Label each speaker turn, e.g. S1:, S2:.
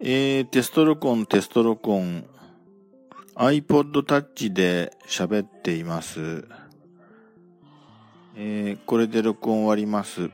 S1: えー、テスト録音、テスト録音、iPod Touch で喋っています。えー、これで録音終わります。